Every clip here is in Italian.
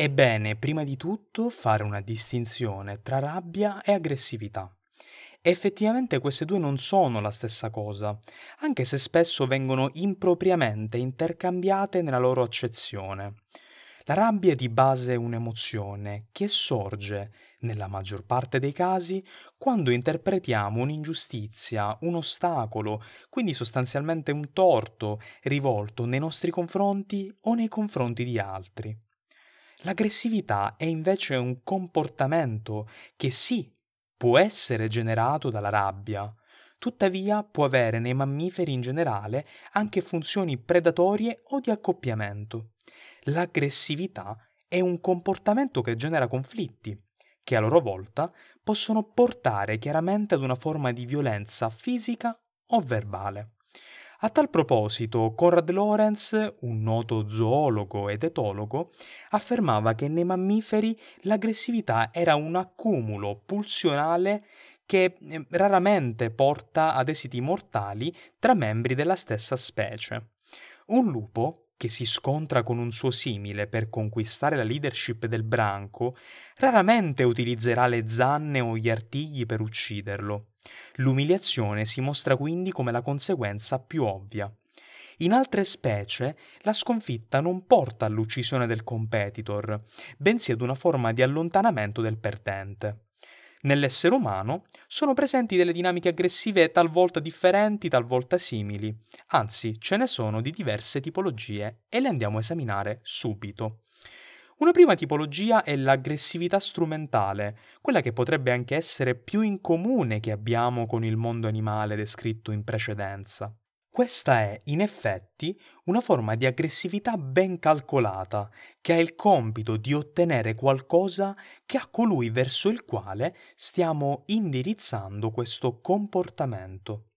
È bene prima di tutto fare una distinzione tra rabbia e aggressività. Effettivamente queste due non sono la stessa cosa, anche se spesso vengono impropriamente intercambiate nella loro accezione. La rabbia è di base un'emozione che sorge, nella maggior parte dei casi, quando interpretiamo un'ingiustizia, un ostacolo, quindi sostanzialmente un torto rivolto nei nostri confronti o nei confronti di altri. L'aggressività è invece un comportamento che sì, può essere generato dalla rabbia, tuttavia può avere nei mammiferi in generale anche funzioni predatorie o di accoppiamento. L'aggressività è un comportamento che genera conflitti, che a loro volta possono portare chiaramente ad una forma di violenza fisica o verbale. A tal proposito, Conrad Lorenz, un noto zoologo ed etologo, affermava che nei mammiferi l'aggressività era un accumulo pulsionale che eh, raramente porta ad esiti mortali tra membri della stessa specie. Un lupo che si scontra con un suo simile per conquistare la leadership del branco, raramente utilizzerà le zanne o gli artigli per ucciderlo. L'umiliazione si mostra quindi come la conseguenza più ovvia. In altre specie la sconfitta non porta all'uccisione del competitor, bensì ad una forma di allontanamento del perdente. Nell'essere umano sono presenti delle dinamiche aggressive talvolta differenti, talvolta simili, anzi ce ne sono di diverse tipologie e le andiamo a esaminare subito. Una prima tipologia è l'aggressività strumentale, quella che potrebbe anche essere più in comune che abbiamo con il mondo animale descritto in precedenza. Questa è, in effetti, una forma di aggressività ben calcolata, che ha il compito di ottenere qualcosa che ha colui verso il quale stiamo indirizzando questo comportamento.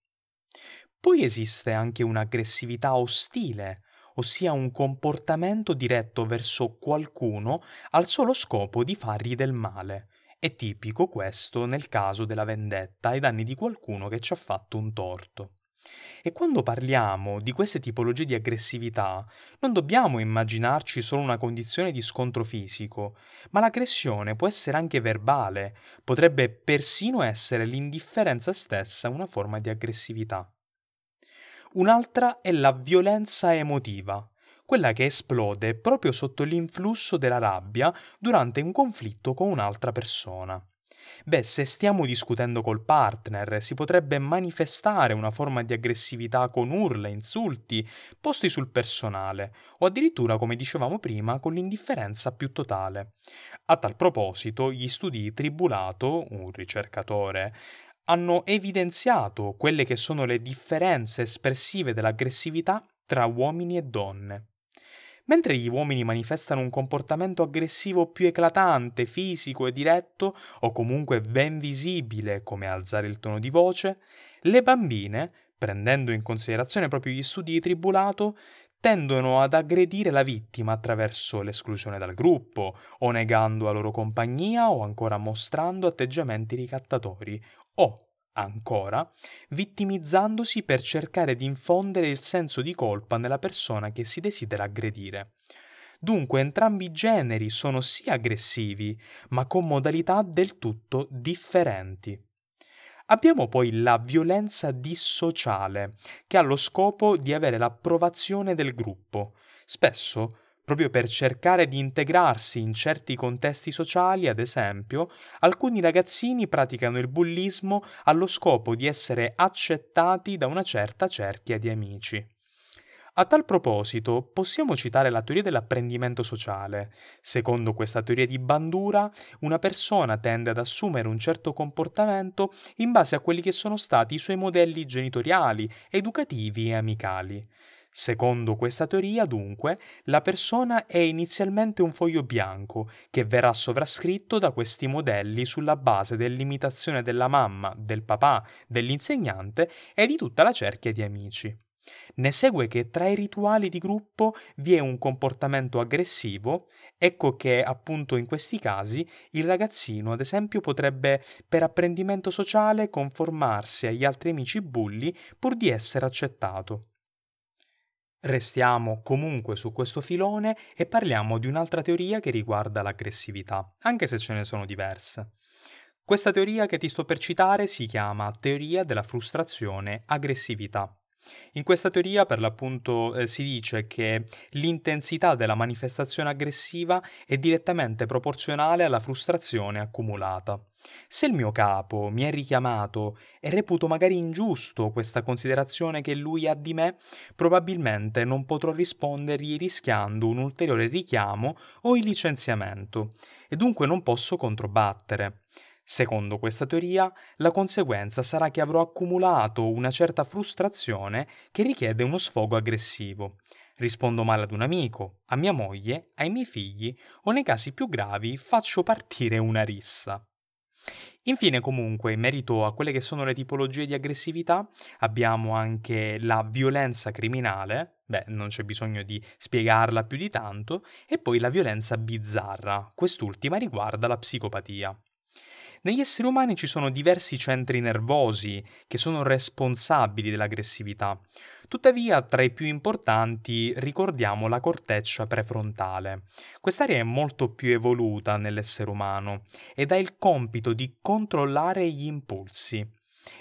Poi esiste anche un'aggressività ostile, ossia un comportamento diretto verso qualcuno al solo scopo di fargli del male. È tipico questo nel caso della vendetta ai danni di qualcuno che ci ha fatto un torto. E quando parliamo di queste tipologie di aggressività, non dobbiamo immaginarci solo una condizione di scontro fisico, ma l'aggressione può essere anche verbale, potrebbe persino essere l'indifferenza stessa una forma di aggressività. Un'altra è la violenza emotiva, quella che esplode proprio sotto l'influsso della rabbia durante un conflitto con un'altra persona. Beh, se stiamo discutendo col partner, si potrebbe manifestare una forma di aggressività con urla, insulti, posti sul personale, o addirittura, come dicevamo prima, con l'indifferenza più totale. A tal proposito, gli studi di Tribulato, un ricercatore, hanno evidenziato quelle che sono le differenze espressive dell'aggressività tra uomini e donne. Mentre gli uomini manifestano un comportamento aggressivo più eclatante, fisico e diretto, o comunque ben visibile, come alzare il tono di voce, le bambine, prendendo in considerazione proprio gli studi di tribulato, tendono ad aggredire la vittima attraverso l'esclusione dal gruppo, o negando la loro compagnia, o ancora mostrando atteggiamenti ricattatori, o ancora, vittimizzandosi per cercare di infondere il senso di colpa nella persona che si desidera aggredire. Dunque entrambi i generi sono sì aggressivi, ma con modalità del tutto differenti. Abbiamo poi la violenza dissociale, che ha lo scopo di avere l'approvazione del gruppo. Spesso proprio per cercare di integrarsi in certi contesti sociali, ad esempio, alcuni ragazzini praticano il bullismo allo scopo di essere accettati da una certa cerchia di amici. A tal proposito, possiamo citare la teoria dell'apprendimento sociale. Secondo questa teoria di Bandura, una persona tende ad assumere un certo comportamento in base a quelli che sono stati i suoi modelli genitoriali, educativi e amicali. Secondo questa teoria, dunque, la persona è inizialmente un foglio bianco che verrà sovrascritto da questi modelli sulla base dell'imitazione della mamma, del papà, dell'insegnante e di tutta la cerchia di amici. Ne segue che tra i rituali di gruppo vi è un comportamento aggressivo, ecco che appunto in questi casi il ragazzino ad esempio potrebbe per apprendimento sociale conformarsi agli altri amici bulli pur di essere accettato. Restiamo comunque su questo filone e parliamo di un'altra teoria che riguarda l'aggressività, anche se ce ne sono diverse. Questa teoria che ti sto per citare si chiama teoria della frustrazione aggressività. In questa teoria, per l'appunto, eh, si dice che l'intensità della manifestazione aggressiva è direttamente proporzionale alla frustrazione accumulata. Se il mio capo mi ha richiamato e reputo magari ingiusto questa considerazione che lui ha di me, probabilmente non potrò rispondergli rischiando un ulteriore richiamo o il licenziamento, e dunque non posso controbattere. Secondo questa teoria, la conseguenza sarà che avrò accumulato una certa frustrazione che richiede uno sfogo aggressivo. Rispondo male ad un amico, a mia moglie, ai miei figli o nei casi più gravi faccio partire una rissa. Infine, comunque, in merito a quelle che sono le tipologie di aggressività, abbiamo anche la violenza criminale, beh, non c'è bisogno di spiegarla più di tanto, e poi la violenza bizzarra, quest'ultima riguarda la psicopatia. Negli esseri umani ci sono diversi centri nervosi che sono responsabili dell'aggressività. Tuttavia, tra i più importanti ricordiamo la corteccia prefrontale. Quest'area è molto più evoluta nell'essere umano ed ha il compito di controllare gli impulsi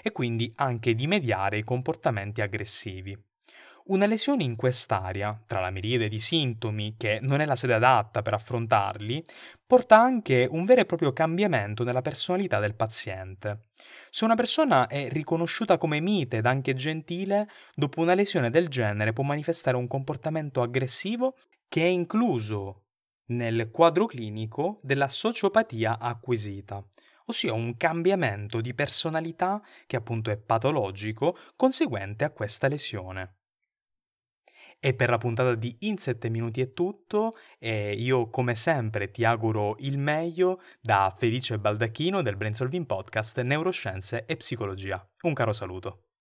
e quindi anche di mediare i comportamenti aggressivi. Una lesione in quest'area, tra la miriade di sintomi che non è la sede adatta per affrontarli, porta anche un vero e proprio cambiamento nella personalità del paziente. Se una persona è riconosciuta come mite ed anche gentile, dopo una lesione del genere può manifestare un comportamento aggressivo che è incluso nel quadro clinico della sociopatia acquisita ossia un cambiamento di personalità che appunto è patologico conseguente a questa lesione. E per la puntata di In 7 minuti è tutto e io come sempre ti auguro il meglio da Felice Baldacchino del Brainsolving Podcast Neuroscienze e Psicologia. Un caro saluto.